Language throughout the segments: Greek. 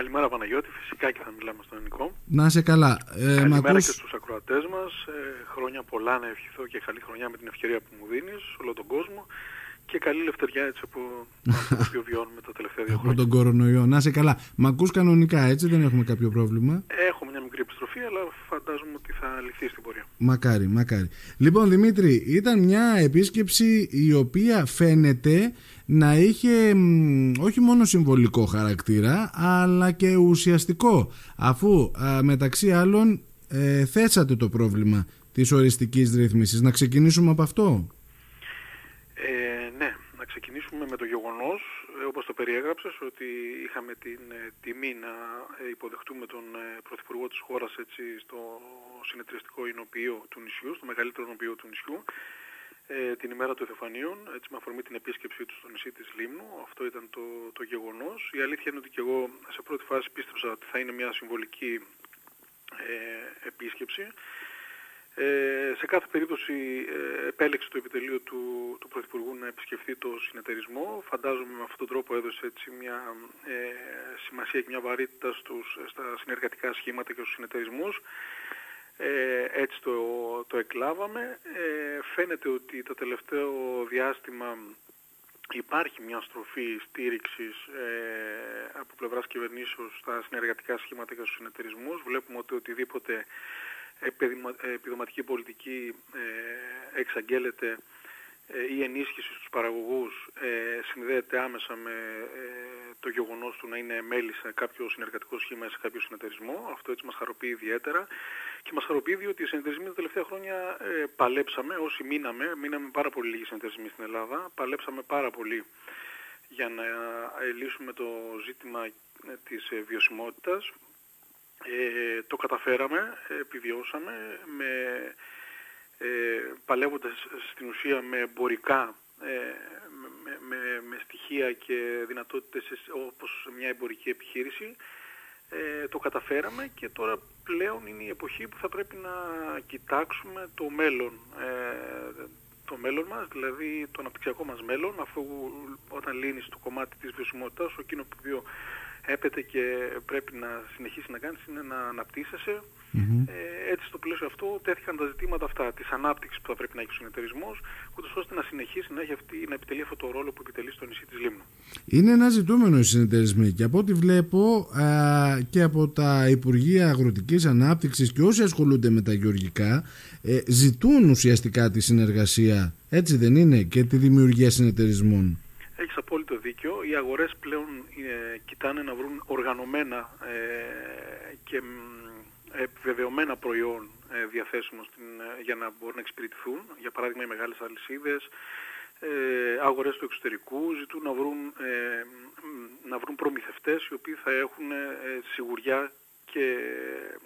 Καλημέρα Παναγιώτη, φυσικά και θα μιλάμε στον ελληνικό. Να είσαι καλά. Ε, Καλημέρα ακούς... και στους ακροατές μας. Ε, χρόνια πολλά να ευχηθώ και καλή χρονιά με την ευκαιρία που μου δίνεις, όλο τον κόσμο. Και καλή λευτεριά έτσι από αυτό που βιώνουμε τα τελευταία δύο χρόνια. Από τον κορονοϊό. Να είσαι καλά. Μα ακούς κανονικά έτσι, δεν έχουμε κάποιο πρόβλημα; Έχουμε μια μικρή επιστροφή, αλλά φαντάζομαι ότι θα λυθεί στην πορεία. Μακάρι, μακάρι. Λοιπόν, Δημήτρη, ήταν μια επίσκεψη η οποία φαίνεται να είχε όχι μόνο συμβολικό χαρακτήρα αλλά και ουσιαστικό αφού μεταξύ άλλων ε, θέσατε το πρόβλημα της οριστικής ρύθμισης. Να ξεκινήσουμε από αυτό. Ε, ναι, να ξεκινήσουμε με το γεγονός ε, όπως το περιέγραψες ότι είχαμε την ε, τιμή να υποδεχτούμε τον Πρωθυπουργό της χώρας έτσι, στο συνεταιριστικό εινοποιείο του νησιού, στο μεγαλύτερο εινοποιείο του νησιού ε, την ημέρα του Εθεφανίων, έτσι με αφορμή την επίσκεψή του στο νησί της Λίμνου. Αυτό ήταν το, το γεγονός. Η αλήθεια είναι ότι και εγώ σε πρώτη φάση πίστεψα ότι θα είναι μια συμβολική ε, επίσκεψη. Ε, σε κάθε περίπτωση ε, επέλεξε το επιτελείο του, του Πρωθυπουργού να επισκεφθεί το συνεταιρισμό. Φαντάζομαι με αυτόν τον τρόπο έδωσε έτσι μια ε, σημασία και μια βαρύτητα στους, στα συνεργατικά σχήματα και στους συνεταιρισμούς. Ε, έτσι το, το εκλάβαμε. Ε, φαίνεται ότι το τελευταίο διάστημα υπάρχει μια στροφή στήριξης ε, από πλευράς κυβερνήσεως στα συνεργατικά σχήματα και στους συνεταιρισμούς. Βλέπουμε ότι οτιδήποτε επιδοματική πολιτική ε, εξαγγέλλεται ε, η ενίσχυση στους παραγωγούς ε, συνδέεται άμεσα με ε, το γεγονός του να είναι μέλη σε κάποιο συνεργατικό σχήμα σε κάποιο συνεταιρισμό. Αυτό έτσι μας χαροποιεί ιδιαίτερα και μας χαροποιεί διότι οι συνεταιρισμοί τα τελευταία χρόνια παλέψαμε, όσοι μείναμε, μείναμε πάρα πολύ λίγοι συνεταιρισμοί στην Ελλάδα, παλέψαμε πάρα πολύ για να λύσουμε το ζήτημα της βιωσιμότητας. Το καταφέραμε, επιβιώσαμε με ε, παλεύοντας στην ουσία με εμπορικά, ε, με, με, με, στοιχεία και δυνατότητες όπως μια εμπορική επιχείρηση, ε, το καταφέραμε και τώρα πλέον είναι η εποχή που θα πρέπει να κοιτάξουμε το μέλλον. Ε, το μέλλον μας, δηλαδή το αναπτυξιακό μας μέλλον, αφού όταν λύνεις το κομμάτι της βιωσιμότητας, εκείνο που έπεται και πρέπει να συνεχίσει να κάνεις είναι να αναπτύσσεσαι, ε, έτσι στο πλαίσιο αυτό τέθηκαν τα ζητήματα αυτά της ανάπτυξης που θα πρέπει να έχει ο συνεταιρισμός, ούτως ώστε να συνεχίσει να, έχει αυτή, να επιτελεί αυτό το ρόλο που επιτελεί στο νησί της Λίμνου. Είναι ένα ζητούμενο οι συνεταιρισμοί και από ό,τι βλέπω α, και από τα Υπουργεία Αγροτικής Ανάπτυξης και όσοι ασχολούνται με τα γεωργικά ε, ζητούν ουσιαστικά τη συνεργασία, έτσι δεν είναι, και τη δημιουργία συνεταιρισμών. Έχεις απόλυτο δίκιο. Οι αγορές πλέον ε, κοιτάνε να βρουν οργανωμένα ε, και επιβεβαιωμένα προϊόν ε, διαθέσιμο στην, ε, για να μπορούν να εξυπηρετηθούν. Για παράδειγμα οι μεγάλες αλυσίδες, ε, αγορές του εξωτερικού ζητούν να βρουν, ε, να βρουν προμηθευτές οι οποίοι θα έχουν ε, σιγουριά και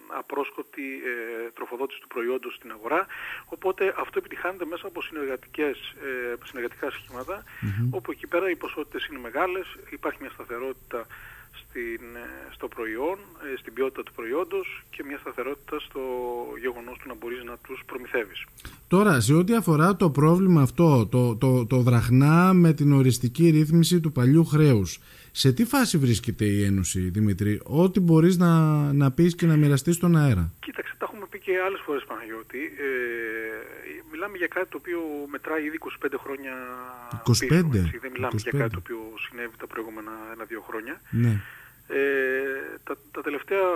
απρόσκοπτη ε, τροφοδότηση του προϊόντος στην αγορά. Οπότε αυτό επιτυχάνεται μέσα από συνεργατικές, ε, συνεργατικά όπου εκεί πέρα οι ποσότητες είναι μεγάλες, υπάρχει μια σταθερότητα στην, ε, στο προϊόν, ε, στην ποιότητα του προϊόντος και μια σταθερότητα στο γεγονός του να μπορείς να τους προμηθεύεις. Τώρα, σε ό,τι αφορά το πρόβλημα αυτό, το, το, το δραχνά με την οριστική ρύθμιση του παλιού χρέους, σε τι φάση βρίσκεται η Ένωση, Δημήτρη, ό,τι μπορείς να, να πεις και να μοιραστείς στον αέρα. Κοίταξε, τα έχουμε πει και άλλες φορές, Παναγιώτη. Ε, μιλάμε για κάτι το οποίο μετράει ήδη 25 χρόνια 25, πίσω. Έτσι. Δεν μιλάμε για κάτι το οποίο συνέβη τα προηγούμενα ένα-δύο χρόνια. Ναι. Ε, τα, τα τελευταία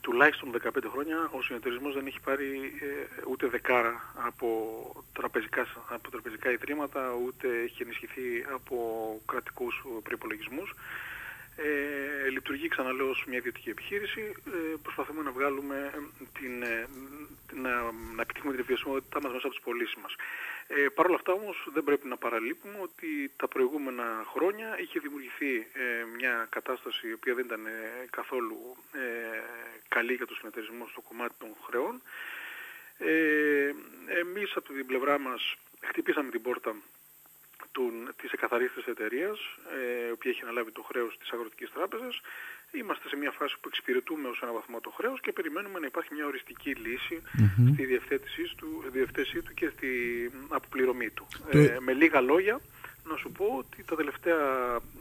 τουλάχιστον 15 χρόνια ο συνεταιρισμός δεν έχει πάρει ε, ούτε δεκάρα από τραπεζικά, από τραπεζικά ιδρύματα, ούτε έχει ενισχυθεί από κρατικούς προϋπολογισμούς. Ε, λειτουργεί ξαναλέω ως μια ιδιωτική επιχείρηση. Ε, προσπαθούμε να βγάλουμε την, ε, να, να επιτύχουμε την βιωσιμότητά μας μέσα από τις πωλήσεις μας. Ε, Παρ' όλα αυτά όμως δεν πρέπει να παραλείπουμε ότι τα προηγούμενα χρόνια είχε δημιουργηθεί ε, μια κατάσταση η οποία δεν ήταν καθόλου ε, καλή για το συνεταιρισμό στο κομμάτι των χρεών. Ε, εμείς από την πλευρά μας χτυπήσαμε την πόρτα του, της εκαθαρίστης εταιρείας, ε, η οποία έχει αναλάβει το χρέος της Αγροτικής Τράπεζας. Είμαστε σε μια φάση που εξυπηρετούμε ως ένα βαθμό το χρέος και περιμένουμε να υπάρχει μια οριστική λύση στη διευθέτησή του, διευθέτησή του και στη αποπληρωμή του. Ε, με λίγα λόγια, να σου πω ότι τα τελευταία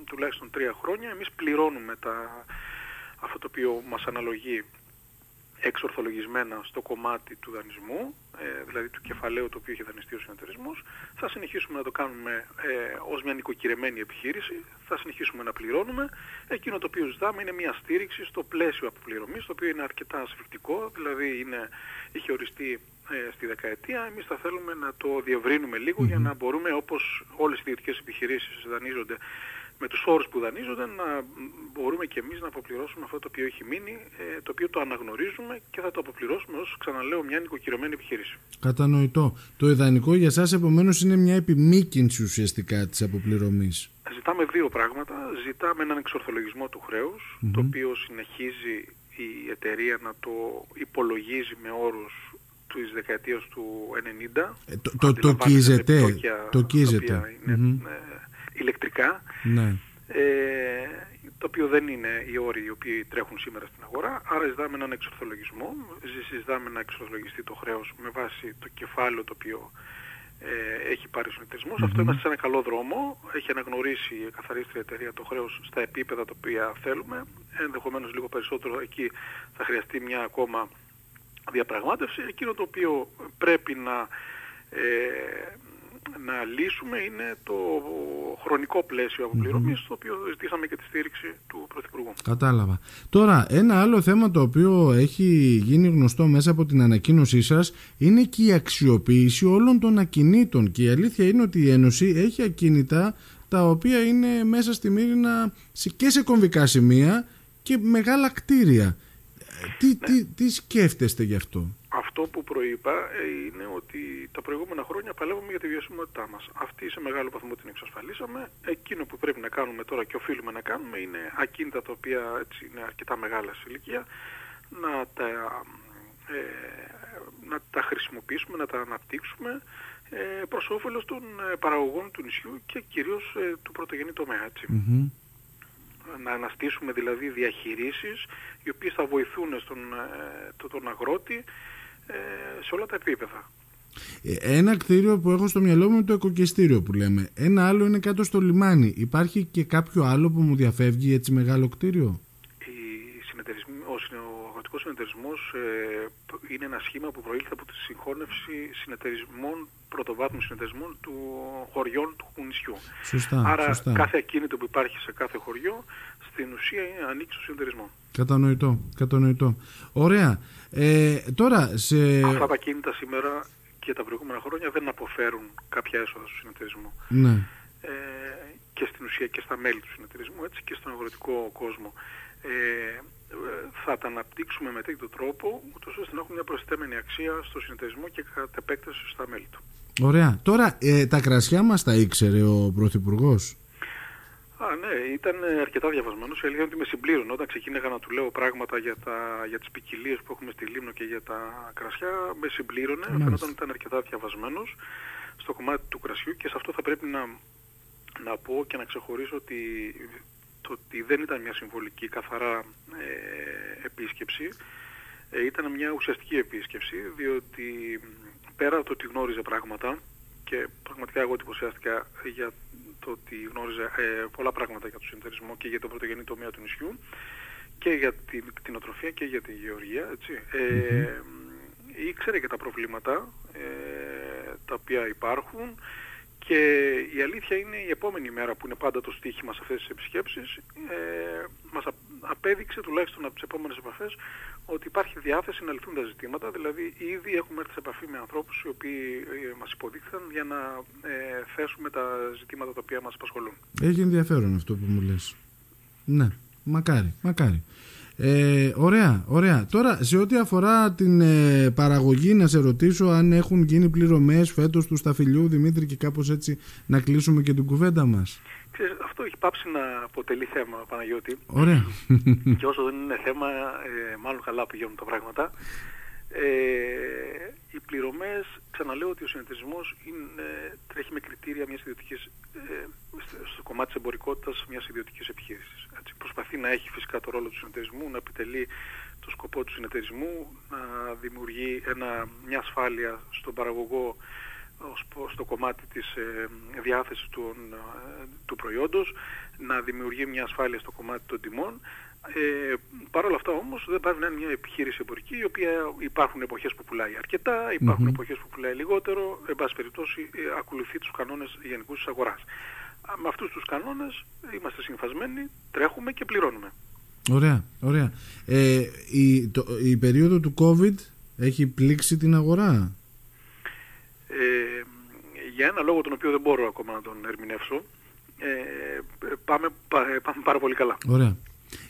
τουλάχιστον τρία χρόνια εμείς πληρώνουμε τα, αυτό το οποίο μας αναλογεί εξορθολογισμένα στο κομμάτι του δανεισμού, ε, δηλαδή του κεφαλαίου το οποίο έχει δανειστεί ο συνεταιρισμός, θα συνεχίσουμε να το κάνουμε ε, ως μια νοικοκυρεμένη επιχείρηση, θα συνεχίσουμε να πληρώνουμε. Εκείνο το οποίο ζητάμε είναι μια στήριξη στο πλαίσιο αποπληρωμής, το οποίο είναι αρκετά ασφικτικό, δηλαδή είναι, είχε οριστεί ε, στη δεκαετία. Εμείς θα θέλουμε να το διευρύνουμε για να μπορούμε όπως όλες οι ιδιωτικές επιχειρήσεις δανείζονται με τους όρους που δανείζονται να μπορούμε και εμείς να αποπληρώσουμε αυτό το οποίο έχει μείνει, ε, το οποίο το αναγνωρίζουμε και θα το αποπληρώσουμε ως, ξαναλέω, μια νοικοκυρωμένη επιχείρηση. Κατανοητό. Το ιδανικό για σας επομένως είναι μια επιμήκυνση ουσιαστικά της αποπληρωμής. Ζητάμε δύο πράγματα. Ζητάμε έναν εξορθολογισμό του χρεους το οποίο συνεχίζει η εταιρεία να το υπολογίζει με όρους της δεκαετίας του 90. Ε, το, το, το κίζετε. Το κίζετε ηλεκτρικά, ναι. ε, το οποίο δεν είναι οι όροι οι οποίοι τρέχουν σήμερα στην αγορά. Άρα ζητάμε έναν εξορθολογισμό, ζητάμε να εξορθολογιστεί το χρέος με βάση το κεφάλαιο το οποίο ε, έχει πάρει ο συνεταιρισμός. Αυτό είμαστε σε ένα καλό δρόμο. Έχει αναγνωρίσει η καθαρίστρια εταιρεία το χρέος στα επίπεδα τα οποία θέλουμε. Ενδεχομένως λίγο περισσότερο εκεί θα χρειαστεί μια ακόμα διαπραγμάτευση. Εκείνο το οποίο πρέπει να ε, να λύσουμε είναι το χρονικό πλαίσιο αποπληρωμής, στο οποίο ζητήσαμε και τη στήριξη του Πρωθυπουργού. Κατάλαβα. Τώρα, ένα άλλο θέμα το οποίο έχει γίνει γνωστό μέσα από την ανακοίνωσή σας είναι και η αξιοποίηση όλων των ακινήτων. Και η αλήθεια είναι ότι η Ένωση έχει ακίνητα τα οποία είναι μέσα στη Μύρινα και σε κομβικά σημεία και μεγάλα κτίρια. Τι, ναι. τι, τι σκέφτεστε γι' αυτό; Αυτό που προείπα ε, είναι ότι τα προηγούμενα χρόνια παλεύουμε για τη βιωσιμότητά μας. Αυτή σε μεγάλο βαθμό την εξασφαλίσαμε. Εκείνο που πρέπει να κάνουμε τώρα και οφείλουμε να κάνουμε είναι ακίνητα τα οποία έτσι είναι αρκετά μεγάλα σε ηλικία να τα, ε, να τα χρησιμοποιήσουμε, να τα αναπτύξουμε ε, προς όφελος των ε, παραγωγών του νησιού και κυρίως ε, του πρωτογενή τομέα. Να αναστήσουμε δηλαδή διαχειρήσεις οι οποίες θα βοηθούν στον, τον αγρότη ε, σε όλα τα επίπεδα. Ε, ένα κτίριο που έχω στο μυαλό μου είναι το οικοκυστήριο που λέμε. Ένα άλλο είναι κάτω στο λιμάνι. Υπάρχει και κάποιο άλλο που μου διαφεύγει έτσι μεγάλο κτίριο; Ο αγροτικός συνεταιρισμός ε, είναι ένα σχήμα που προήλθε από τη συγχώνευση συνεταιρισμών, πρωτοβάθμιων συνεταιρισμών του χωριών του νησιού. Σωστά, Άρα κάθε ακίνητο που υπάρχει σε κάθε χωριό στην ουσία είναι ανήκει στο συνεταιρισμό. Κατανοητό, κατανοητό. Ωραία. Ε, τώρα σε... Αυτά τα κίνητα σήμερα και τα προηγούμενα χρόνια δεν αποφέρουν κάποια έσοδα στο συνεταιρισμό. Ναι. Ε, και στην ουσία και στα μέλη του συνεταιρισμού έτσι και στον αγροτικό κόσμο. Ε, θα τα αναπτύξουμε με τέτοιο τρόπο, ούτως ώστε να έχουμε μια προσθέμενη αξία στο συνεταιρισμό και κατά επέκταση στα μέλη του. Ωραία. Τώρα, ε, τα κρασιά μας τα ήξερε ο Πρωθυπουργός; Α, ναι, ήταν αρκετά διαβασμένος. Η αλήθεια είναι ότι με συμπλήρωνε. Όταν ξεκίνηγα να του λέω πράγματα για, τα, για τις ποικιλίες που έχουμε στη Λίμνο και για τα κρασιά, με συμπλήρωνε. Φαίνονταν ότι ήταν αρκετά διαβασμένος στο κομμάτι του κρασιού και σε αυτό θα πρέπει να, να πω και να ξεχωρίσω ότι το ότι δεν ήταν μια συμβολική καθαρά ε, επίσκεψη, ε, ήταν μια ουσιαστική επίσκεψη, διότι πέρα από το ότι γνώριζε πράγματα και πραγματικά εγώ εντυπωσιάστηκα για το ότι γνώριζε ε, πολλά πράγματα για τον συνεταιρισμό και για τον πρωτογενή τομέα του νησιού και για την κτηνοτροφία και για τη γεωργία, έτσι. Ε, ήξερε και τα προβλήματα ε, τα οποία υπάρχουν και η αλήθεια είναι η επόμενη μέρα που είναι πάντα το στίχημα σε αυτές τις επισκέψεις ε, μας απέδειξε τουλάχιστον από τις επόμενες επαφές ότι υπάρχει διάθεση να λυθούν τα ζητήματα, δηλαδή ήδη έχουμε έρθει σε επαφή με ανθρώπους οι οποίοι ε, μας υποδείχθηκαν για να ε, θέσουμε τα ζητήματα τα οποία μας απασχολούν. Έχει ενδιαφέρον αυτό που μου λες. Ναι, μακάρι, μακάρι. Ε, ωραία, ωραία. Τώρα, σε ό,τι αφορά την ε, παραγωγή, να σε ρωτήσω αν έχουν γίνει πληρωμές φέτος του σταφυλιού, Δημήτρη, και κάπως έτσι να κλείσουμε και την κουβέντα μας. Ξέρεις, αυτό έχει πάψει να αποτελεί θέμα, Παναγιώτη. Ωραία. και όσο δεν είναι θέμα, ε, μάλλον καλά πηγαίνουν τα πράγματα. Ε, οι πληρωμές, ξαναλέω ότι ο συνεταιρισμός είναι, τρέχει με κριτήρια μιας ιδιωτικής, ε, στο κομμάτι της εμπορικότητας μιας ιδιωτικής επιχείρησης. Έτσι, προσπαθεί να έχει φυσικά το ρόλο του συνεταιρισμού, να επιτελεί το σκοπό του συνεταιρισμού, να δημιουργεί ένα, μια ασφάλεια στον παραγωγό στο κομμάτι της ε, διάθεσης του, ε, του προϊόντος, να δημιουργεί μια ασφάλεια στο κομμάτι των τιμών, Ε, Παρ' όλα αυτά όμως δεν πάει να είναι μια επιχείρηση εμπορική η οποία υπάρχουν εποχές που πουλάει αρκετά, υπάρχουν εποχές που πουλάει λιγότερο, εν πάση περιπτώσει ε, ακολουθεί τους κανόνες γενικούς της αγοράς. Με αυτούς τους κανόνες είμαστε συμφασμένοι, τρέχουμε και πληρώνουμε. Ωραία, ωραία. Ε, η, το, η περίοδο του COVID έχει πλήξει την αγορά; Ε, για ένα λόγο τον οποίο δεν μπορώ ακόμα να τον ερμηνεύσω, ε, πάμε, πάμε πάρα πολύ καλά. Ωραία.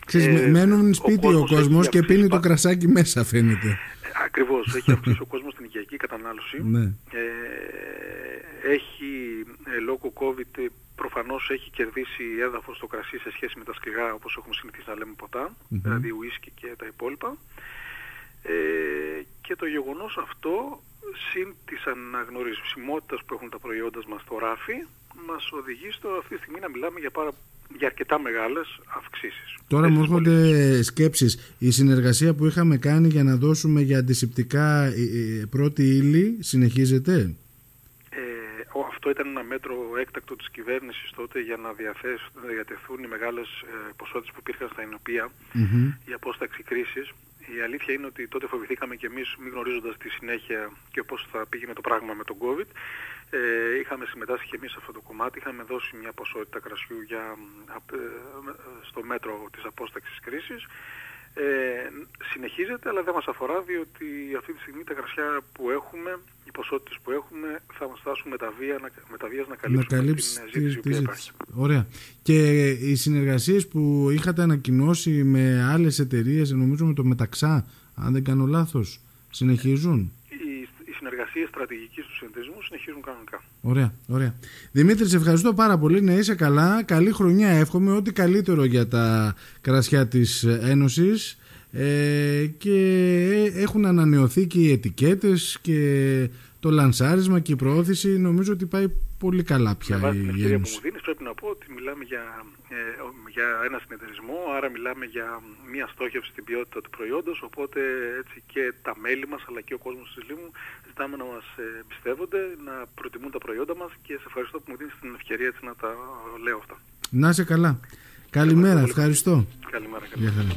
Ξέρεις, ε, μένουν σπίτι ο, ο κόσμος και πίνει το κρασάκι μέσα φαίνεται. Ακριβώς, έχει αυξήσει ο κόσμος την οικιακή κατανάλωση. Ναι. Ε, έχει ε, λόγω COVID προφανώς έχει κερδίσει έδαφος το κρασί σε σχέση με τα σκληρά όπως έχουμε συνηθίσει να λέμε ποτά, δηλαδή ουίσκι και τα υπόλοιπα. Ε, και το γεγονός αυτό, συν της αναγνωρισιμότητας που έχουν τα προϊόντα μας στο ράφι, μας οδηγεί στο αυτή τη στιγμή να μιλάμε για, πάρα, για αρκετά μεγάλες αυξήσεις. Τώρα μου έρχονται σκέψεις. Η συνεργασία που είχαμε κάνει για να δώσουμε για αντισηπτικά ε, ε, πρώτη ύλη συνεχίζεται; Ε, αυτό ήταν ένα μέτρο έκτακτο της κυβέρνησης τότε για να, να διατεθούν οι μεγάλες ε, ποσότητες που υπήρχαν στα Ινωπία mm-hmm. για απόσταξη κρίσης. Η αλήθεια είναι ότι τότε φοβηθήκαμε και εμείς, μη γνωρίζοντας τη συνέχεια και πώς θα πήγαινε το πράγμα με τον COVID. Ε, είχαμε συμμετάσχει και εμείς σε αυτό το κομμάτι, είχαμε δώσει μια ποσότητα κρασιού για, ε, στο μέτρο της απόσταξης κρίσης. Ε, συνεχίζεται, αλλά δεν μας αφορά, διότι αυτή τη στιγμή τα κρασιά που έχουμε, οι ποσότητες που έχουμε, θα μας φτάσουν με τα βία, με τα βίας να καλύψουμε να την ζήτηση που υπάρχει. Ωραία. Και οι συνεργασίες που είχατε ανακοινώσει με άλλες εταιρείες, νομίζω με το Μεταξά, αν δεν κάνω λάθος, συνεχίζουν; Συνεργασίες στρατηγικής του συνεταιρισμού συνεχίζουν κανονικά. Ωραία, ωραία. Δημήτρη, σε ευχαριστώ πάρα πολύ. Να είσαι καλά. Καλή χρονιά εύχομαι. Ό,τι καλύτερο για τα κρασιά της Ένωσης. Ε, και έχουν ανανεωθεί και οι ετικέτες και το λανσάρισμα και η προώθηση νομίζω ότι πάει πολύ καλά πια Με την ευκαιρία που μου δίνεις πρέπει να πω ότι μιλάμε για, ε, για ένα συνεταιρισμό, άρα μιλάμε για μια στόχευση στην ποιότητα του προϊόντος, οπότε έτσι και τα μέλη μας αλλά και ο κόσμος της Λίμου ζητάμε να μας ε, πιστεύονται, να προτιμούν τα προϊόντα μας και σε ευχαριστώ που μου δίνεις την ευκαιρία έτσι να τα λέω αυτά. Να είσαι καλά. Καλημέρα, ευχαριστώ. Καλημέρα. καλημέρα.